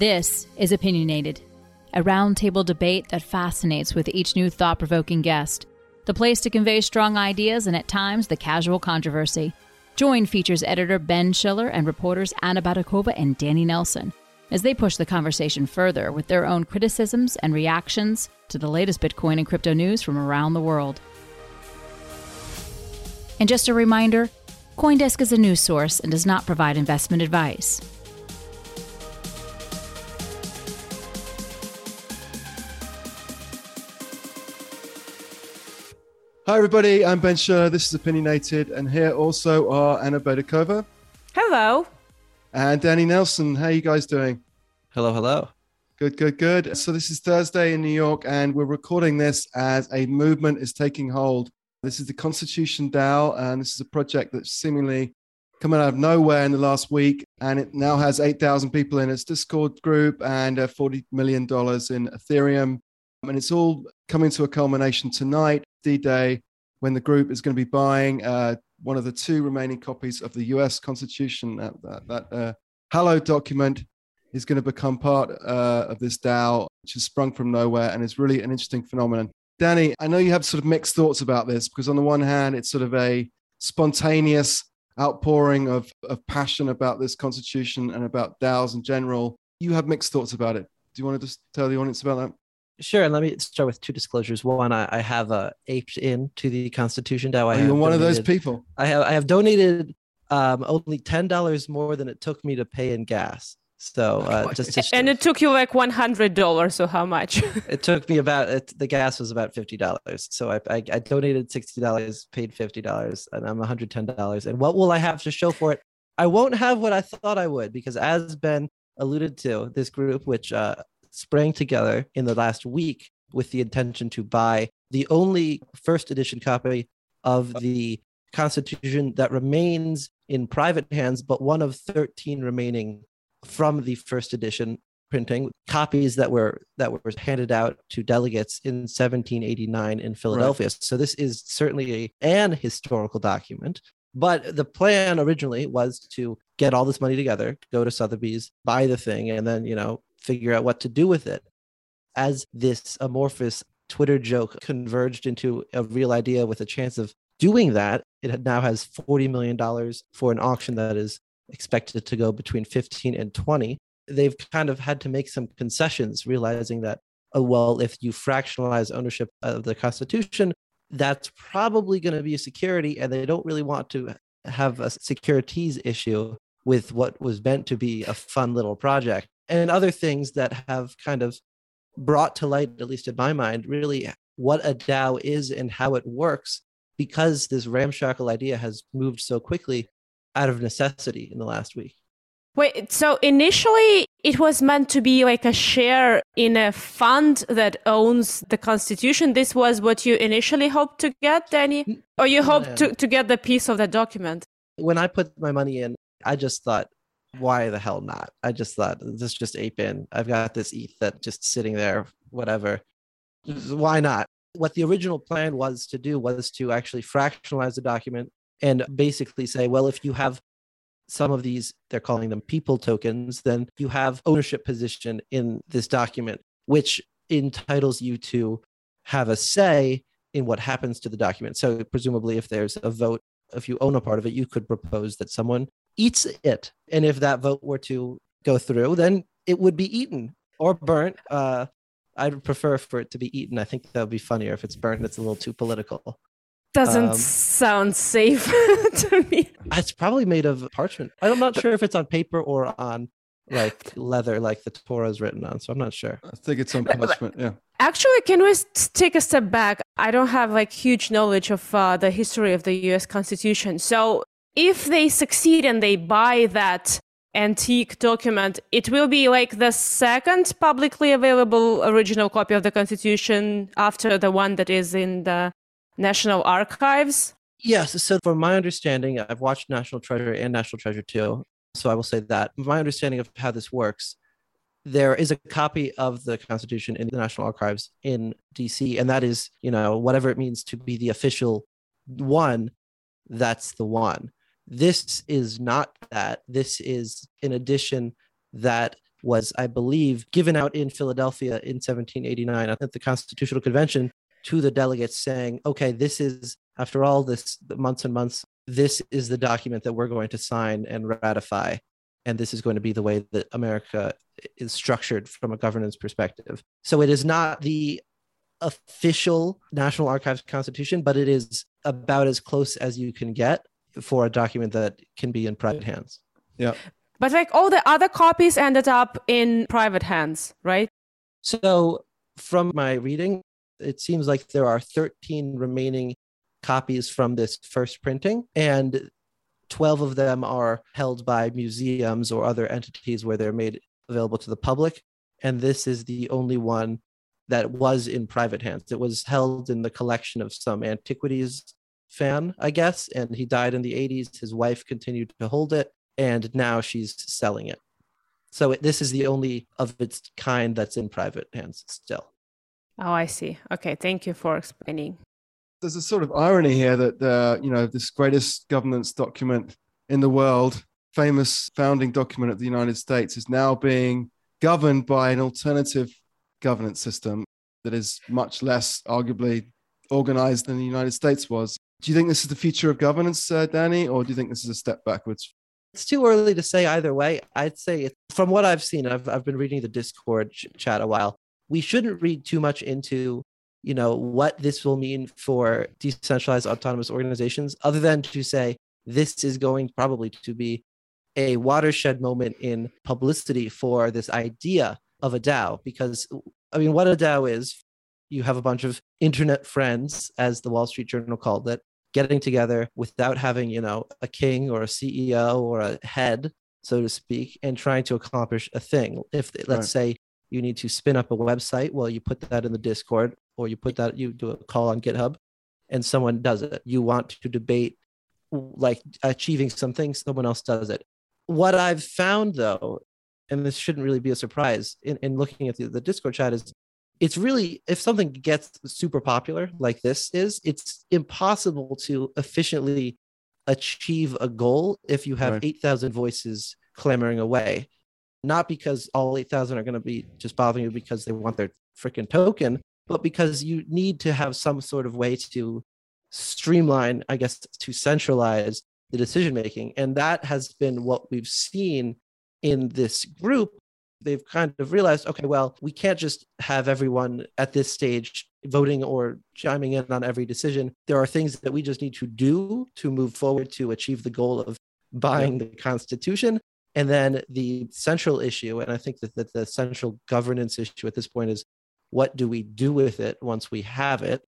This is Opinionated, a roundtable debate that fascinates with each new thought provoking guest. The place to convey strong ideas and at times the casual controversy. Join features editor Ben Schiller and reporters Anna Baydakova and Danny Nelson as they push the conversation further with their own criticisms and reactions to the latest Bitcoin and crypto news from around the world. And just a reminder Coindesk is a news source and does not provide investment advice. Hi, everybody. I'm Ben Schiller. This is Opinionated, and here also are Anna Baydakova Hello. and Danny Nelson. How are you guys doing? Hello, hello. Good, good, good. So this is Thursday in New York, and we're recording this as a movement is taking hold. This is the Constitution DAO, and this is a project that's seemingly come out of nowhere in the last week, and it now has 8,000 people in its Discord group and uh, 40 million dollars in Ethereum, and it's all coming to a culmination tonight, D-Day, when the group is going to be buying uh, one of the two remaining copies of the U.S. Constitution. That that, that uh, hallowed document is going to become part uh, of this DAO, which has sprung from nowhere and is really an interesting phenomenon. Danny, I know you have sort of mixed thoughts about this because on the one hand, it's sort of a spontaneous outpouring of, of passion about this constitution and about DAOs in general. You have mixed thoughts about it. Do you want to just tell the audience about that? Sure. And let me start with two disclosures. One, I, I have uh, aped in to the Constitution DAO. I Are have you one of those people? I have I have donated um, only ten dollars more than it took me to pay in gas. So uh, just, just And it took you like one hundred dollars. So how much? it took me about it, the gas was about fifty dollars. So I, I I donated sixty dollars, paid fifty dollars, and I'm one hundred ten dollars. And what will I have to show for it? I won't have what I thought I would because, as Ben alluded to, this group which uh, sprang together in the last week with the intention to buy the only first edition copy of uh. the Constitution that remains in private hands, but one of thirteen remaining from the first edition printing copies that were that were handed out to delegates in 1789 in Philadelphia. So this is certainly a, an historical document. But the plan originally was to get all this money together, go to Sotheby's, buy the thing, and then you know figure out what to do with it. As this amorphous Twitter joke converged into a real idea with a chance of doing that, it now has forty million dollars for an auction that is expected to go between 15 and 20 they've kind of had to make some concessions realizing that oh well if you fractionalize ownership of the constitution that's probably going to be a security and they don't really want to have a securities issue with what was meant to be a fun little project and other things that have kind of brought to light at least in my mind really what a dao is and how it works because this ramshackle idea has moved so quickly out of necessity in the last week. Wait, so initially it was meant to be like a share in a fund that owns the constitution. This was what you initially hoped to get, Danny? Or you hoped to, to get the piece of the document? When I put my money in, I just thought, why the hell not? I just thought, this just ape in. I've got this ETH that just sitting there, whatever. Why not? What the original plan was to do was to actually fractionalize the document and basically say, well, if you have some of these, they're calling them people tokens, then you have ownership position in this document, which entitles you to have a say in what happens to the document. So presumably, if there's a vote, if you own a part of it, you could propose that someone eats it, and if that vote were to go through, then it would be eaten or burnt. Uh, I'd prefer for it to be eaten. I think that would be funnier if it's burnt. It's a little too political. Doesn't Um, sound safe to me. It's probably made of parchment. I'm not sure if it's on paper or on like leather, like the Torah is written on. So I'm not sure. I think it's on parchment. Yeah. Actually, can we take a step back? I don't have like huge knowledge of uh, the history of the U.S. Constitution. So, if they succeed and they buy that antique document, it will be like the second publicly available original copy of the Constitution after the one that is in the National Archives. Yes. So, from my understanding, I've watched National Treasure and National Treasure 2. So, I will say that my understanding of how this works, there is a copy of the Constitution in the National Archives in DC. And that is, you know, whatever it means to be the official one, that's the one. This is not that. This is an edition that was, I believe, given out in Philadelphia in 1789 at the Constitutional Convention to the delegates saying, okay, this is, after all this months and months, this is the document that we're going to sign and ratify. And this is going to be the way that America is structured from a governance perspective. So it is not the official National Archives Constitution, but it is about as close as you can get for a document that can be in private hands. Yeah. But like all the other copies ended up in private hands, right? So from my reading, it seems like there are 13 remaining copies from this first printing, and 12 of them are held by museums or other entities where they're made available to the public. And this is the only one that was in private hands. It was held in the collection of some antiquities fan, I guess, and he died in the 80s. His wife continued to hold it, and now she's selling it. So it, this is the only of its kind that's in private hands still. Oh, I see. Okay, thank you for explaining. There's a sort of irony here that uh, you know this greatest governance document in the world, famous founding document of the United States, is now being governed by an alternative governance system that is much less arguably organized than the United States was. Do you think this is the future of governance, uh, Danny, or do you think this is a step backwards? It's too early to say either way. I'd say from what I've seen, I've, I've been reading the Discord ch- chat a while we shouldn't read too much into you know what this will mean for decentralized autonomous organizations other than to say this is going probably to be a watershed moment in publicity for this idea of a DAO because I mean what a DAO is you have a bunch of internet friends as the Wall Street Journal called it getting together without having you know a king or a CEO or a head so to speak and trying to accomplish a thing. If let's right. say you need to spin up a website well you put that in the discord or you put that you do a call on github and someone does it. You want to debate like achieving something someone else does it. What i've found though and this shouldn't really be a surprise in, in looking at the, the discord chat is it's really if something gets super popular like this is it's impossible to efficiently achieve a goal if you have right. 8000 voices clamoring away not because all 8,000 are going to be just bothering you because they want their freaking token, but because you need to have some sort of way to streamline, I guess, to centralize the decision making. And that has been what we've seen in this group. They've kind of realized, okay, well, we can't just have everyone at this stage voting or chiming in on every decision. There are things that we just need to do to move forward to achieve the goal of buying the Constitution. And then the central issue, and I think that, that the central governance issue at this point is what do we do with it once we have it,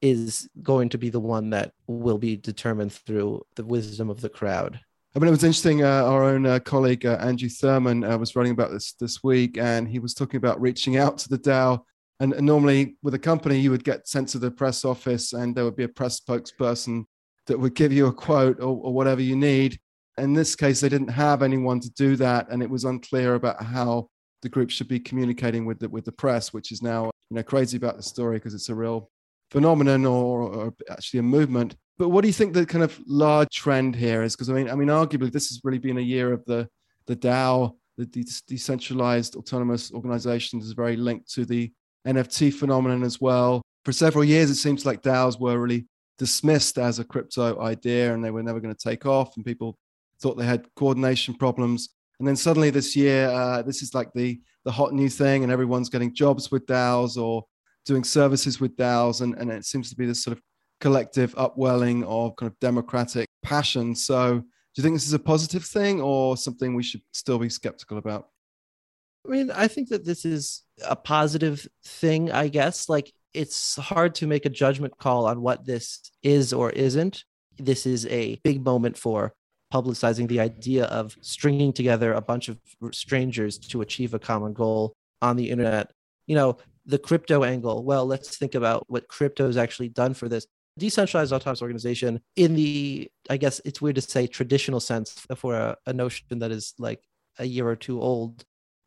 is going to be the one that will be determined through the wisdom of the crowd. I mean, it was interesting. Uh, our own uh, colleague uh, Andrew Thurman uh, was writing about this this week, and he was talking about reaching out to the DAO. And, and normally, with a company, you would get sent to the press office, and there would be a press spokesperson that would give you a quote or, or whatever you need in this case, they didn't have anyone to do that, and it was unclear about how the group should be communicating with the with the press, which is now you know crazy about the story because it's a real phenomenon or, or, actually a movement. But what do you think the kind of large trend here is? Because I mean, I mean, arguably this has really been a year of the the DAO, the de- decentralized autonomous organizations, is very linked to the NFT phenomenon as well. For several years, it seems like DAOs were really dismissed as a crypto idea and they were never going to take off, and people thought they had coordination problems. And then suddenly this year, uh, this is like the the hot new thing, and everyone's getting jobs with DAOs or doing services with DAOs, and, and it seems to be this sort of collective upwelling of kind of democratic passion. So, do you think this is a positive thing or something we should still be skeptical about? I mean, I think that this is a positive thing, I guess. Like, it's hard to make a judgment call on what this is or isn't. This is a big moment for publicizing the idea of stringing together a bunch of strangers to achieve a common goal on the internet. You know, the crypto angle. Well, let's think about what crypto has actually done for this. Decentralized autonomous organization, in the, I guess it's weird to say traditional sense for a, a notion that is like a year or two old.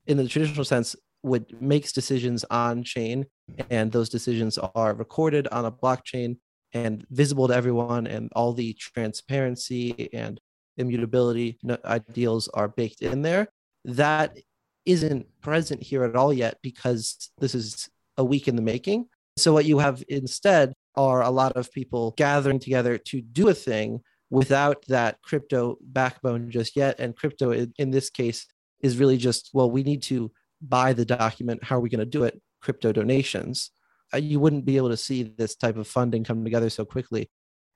In the traditional sense, would makes decisions on chain, and those decisions are recorded on a blockchain and visible to everyone, and all the transparency and immutability ideals are baked in there. That isn't present here at all yet because this is a week in the making. So, what you have instead are a lot of people gathering together to do a thing without that crypto backbone just yet. And crypto, in this case, is really just, well, we need to buy the document. How are we going to do it? Crypto donations. Uh, you wouldn't be able to see this type of funding come together so quickly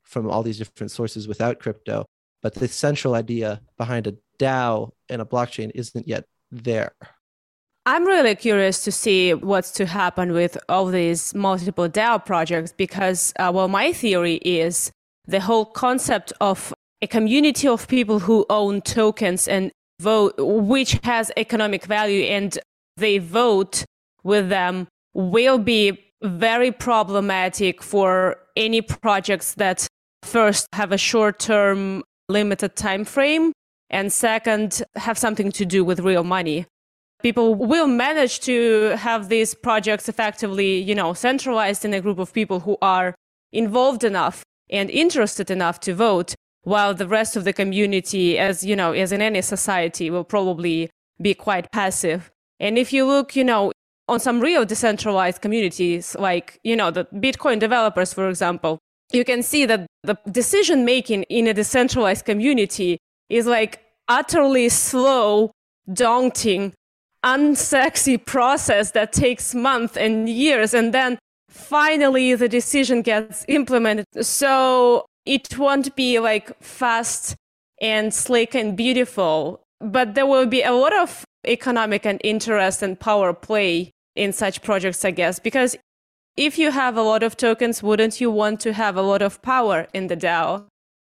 from all these different sources without crypto. But the central idea behind a DAO and a blockchain isn't yet there. I'm really curious to see what's to happen with all these multiple DAO projects because, uh, well, my theory is the whole concept of a community of people who own tokens and vote, which has economic value, and they vote with them, will be very problematic for any projects that first have a short term limited time frame and second have something to do with real money people will manage to have these projects effectively you know centralized in a group of people who are involved enough and interested enough to vote while the rest of the community as you know as in any society will probably be quite passive. And if you look you know on some real decentralized communities like you know the bitcoin developers for example you can see that the decision making in a decentralized community is like utterly slow daunting unsexy process that takes months and years and then finally the decision gets implemented. So it won't be like fast and slick and beautiful but there will be a lot of economic and interest and power play in such projects i guess because if you have a lot of tokens wouldn't you want to have a lot of power in the dao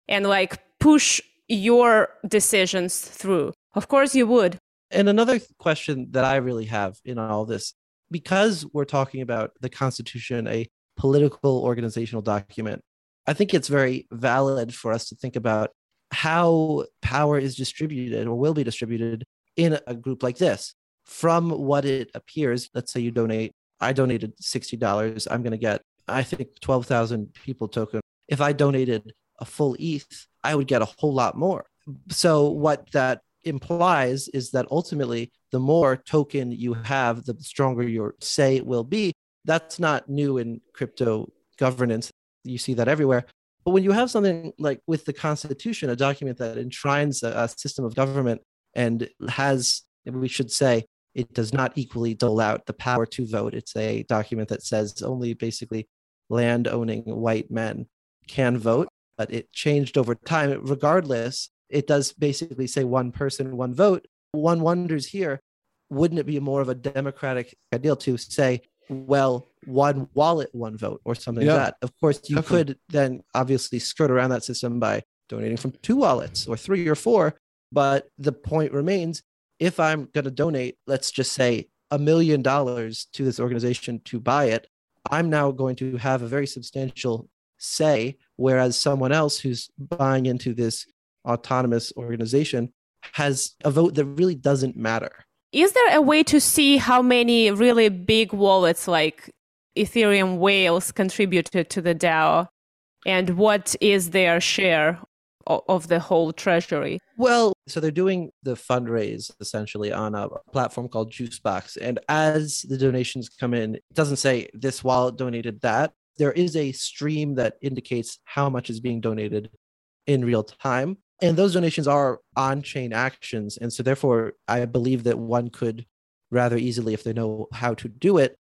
and like push your decisions through? Of course you would and another question that i really have in all this because we're talking about the Constitution, a political organizational document, I think it's very valid for us to think about how power is distributed or will be distributed in a group like this. From what it appears, let's say you donate, I donated $60, I'm going to get, I think, 12,000 people token. If I donated a full ETH, I would get a whole lot more. So, what that implies is that ultimately the more token you have, the stronger your say will be. That's not new in crypto governance. You see that everywhere. But when you have something like with the Constitution, a document that enshrines a, a system of government and has, we should say, it does not equally dole out the power to vote. It's a document that says only basically land owning white men can vote, but it changed over time. Regardless, it does basically say one person, one vote. One wonders here, wouldn't it be more of a democratic ideal to say, well, one wallet, one vote, or something yeah, like that? Of course, you definitely. could then obviously skirt around that system by donating from two wallets or three or four. But the point remains if I'm going to donate, let's just say a million dollars to this organization to buy it, I'm now going to have a very substantial say. Whereas someone else who's buying into this autonomous organization has a vote that really doesn't matter. Is there a way to see how many really big wallets like Ethereum whales contributed to the DAO and what is their share of the whole treasury? Well, so they're doing the fundraise essentially on a platform called Juicebox. And as the donations come in, it doesn't say this wallet donated that. There is a stream that indicates how much is being donated in real time and those donations are on-chain actions. And so therefore i believe that one could rather easily if they know how to do it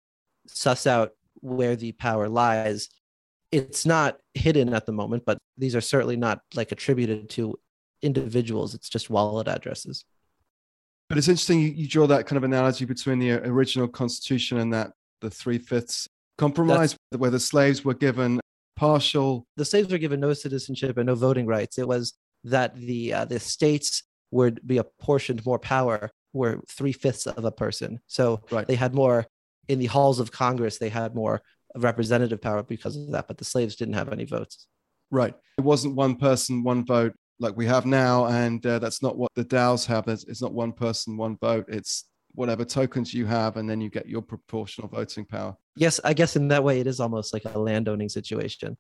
suss out where the power lies. It's not hidden at the moment but these are certainly not like attributed to individuals. It's just wallet addresses. But it's interesting you, you draw that kind of analogy between the original constitution and that the three-fifths compromise That's, where the slaves were given partial the slaves were given no citizenship and no voting rights. It was that the uh, the states would be apportioned more power were three fifths of a person. So right. they had more in the halls of Congress. They had more representative power because of that, but the slaves didn't have any votes. Right. It wasn't one person, one vote like we have now, and uh, that's not what the DAOs have. It's, it's not one person, one vote. It's whatever tokens you have, and then you get your proportional voting power. Yes, I guess in that way, it is almost like a landowning situation.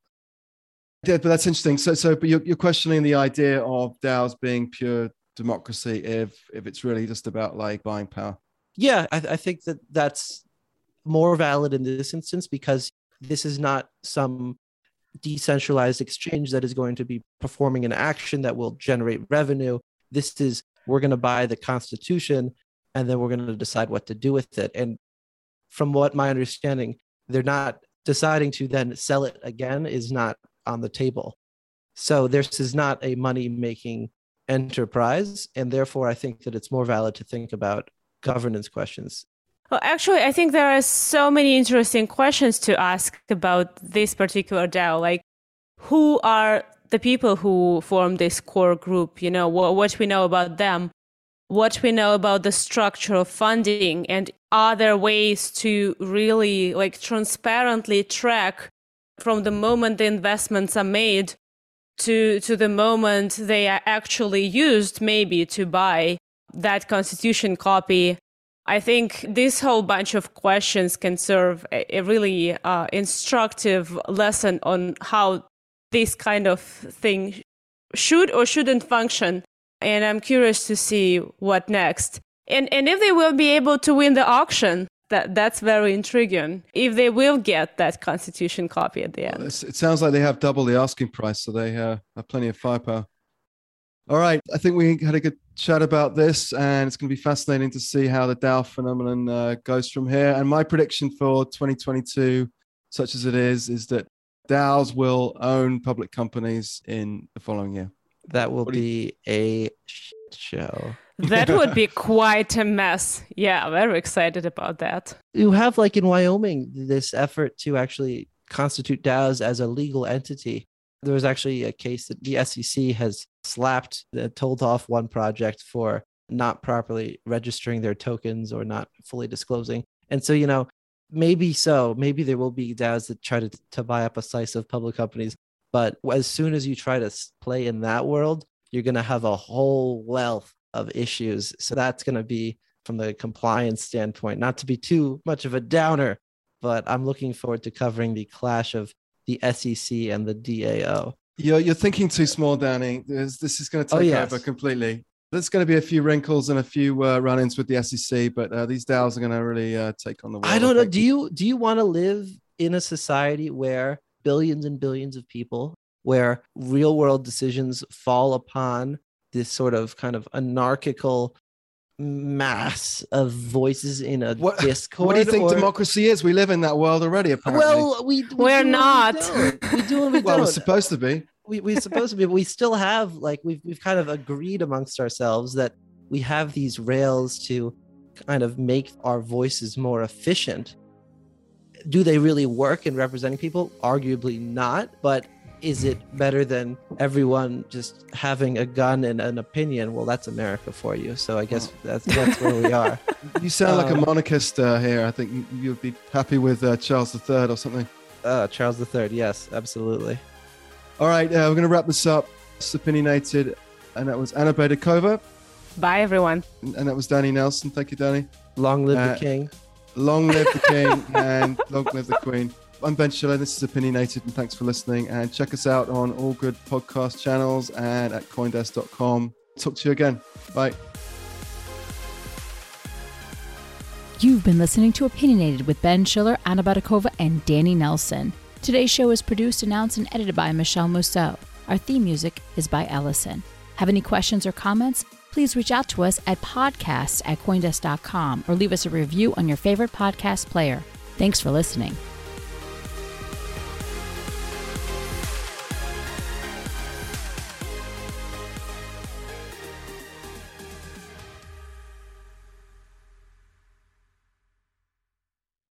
Yeah, but that's interesting. So, so, but you're, you're questioning the idea of DAOs being pure democracy if if it's really just about like buying power. Yeah, I, I think that that's more valid in this instance because this is not some decentralized exchange that is going to be performing an action that will generate revenue. This is we're going to buy the Constitution and then we're going to decide what to do with it. And from what my understanding, they're not deciding to then sell it again is not on the table. So this is not a money making enterprise. And therefore, I think that it's more valid to think about governance questions. Well, actually, I think there are so many interesting questions to ask about this particular DAO. Like, who are the people who form this core group? You know, what, what we know about them, what we know about the structure of funding, and are there ways to really like transparently track from the moment the investments are made to to the moment they are actually used maybe to buy that constitution copy. I think this whole bunch of questions can serve a, a really uh, instructive lesson on how this kind of thing should or shouldn't function. And i'm curious to see what next. And and if they will be able to win the auction that that's very intriguing. If they will get that constitution copy at the end, it sounds like they have double the asking price, so they uh, have plenty of firepower. All right, I think we had a good chat about this, and it's going to be fascinating to see how the DAO phenomenon uh, goes from here. And my prediction for 2022, such as it is, is that DAOs will own public companies in the following year. That will be a show that would be quite a mess. Yeah, very excited about that. You have like in Wyoming this effort to actually constitute DAOs as a legal entity. There was actually a case that the SEC has slapped, uh, told off one project for not properly registering their tokens or not fully disclosing. And so, you know, maybe so. Maybe there will be DAOs that try to, to buy up a slice of public companies. But as soon as you try to play in that world, you're going to have a whole wealth of issues. So that's going to be from the compliance standpoint, not to be too much of a downer, but I'm looking forward to covering the clash of the SEC and the DAO. You're, you're thinking too small, Danny. This, this is going to oh, take oh, yes. over completely. There's going to be a few wrinkles and a few uh, run-ins with the SEC, but uh, these DAOs are going to really uh, take on the world. I don't know. Do you do you want to live in a society where billions and billions of people, where real-world decisions fall upon this sort of kind of anarchical mass of voices in a what, discord. What do you think or... democracy is? We live in that world already, apparently. Well, we, we are not. We, we do and we well, don't. we're supposed to be. We we're supposed to be, but we still have like we've we've kind of agreed amongst ourselves that we have these rails to kind of make our voices more efficient. Do they really work in representing people? Arguably not, but is it better than everyone just having a gun and an opinion? Well, that's America for you. So I guess that's that's where we are. You sound um, like a um, monarchist uh, here. I think you'd be happy with uh, Charles III or something. Uh, Charles III, yes, absolutely. All right, uh, we're going to wrap this up. It's opinionated, and that was Anna Baydakova. Bye, everyone. And that was Danny Nelson. Thank you, Danny. Long live the uh, king. Long live the king, and long live the queen. I'm Ben Schiller. This is Opinionated, and thanks for listening. And check us out on all good podcast channels and at coindesk.com. Talk to you again. Bye. You've been listening to Opinionated with Ben Schiller, Anna Baydakova, and Danny Nelson. Today's show is produced, announced, and edited by Michele Musso. Our theme music is by Elision. Have any questions or comments? Please reach out to us at podcasts at coindesk.com or leave us a review on your favorite podcast player. Thanks for listening.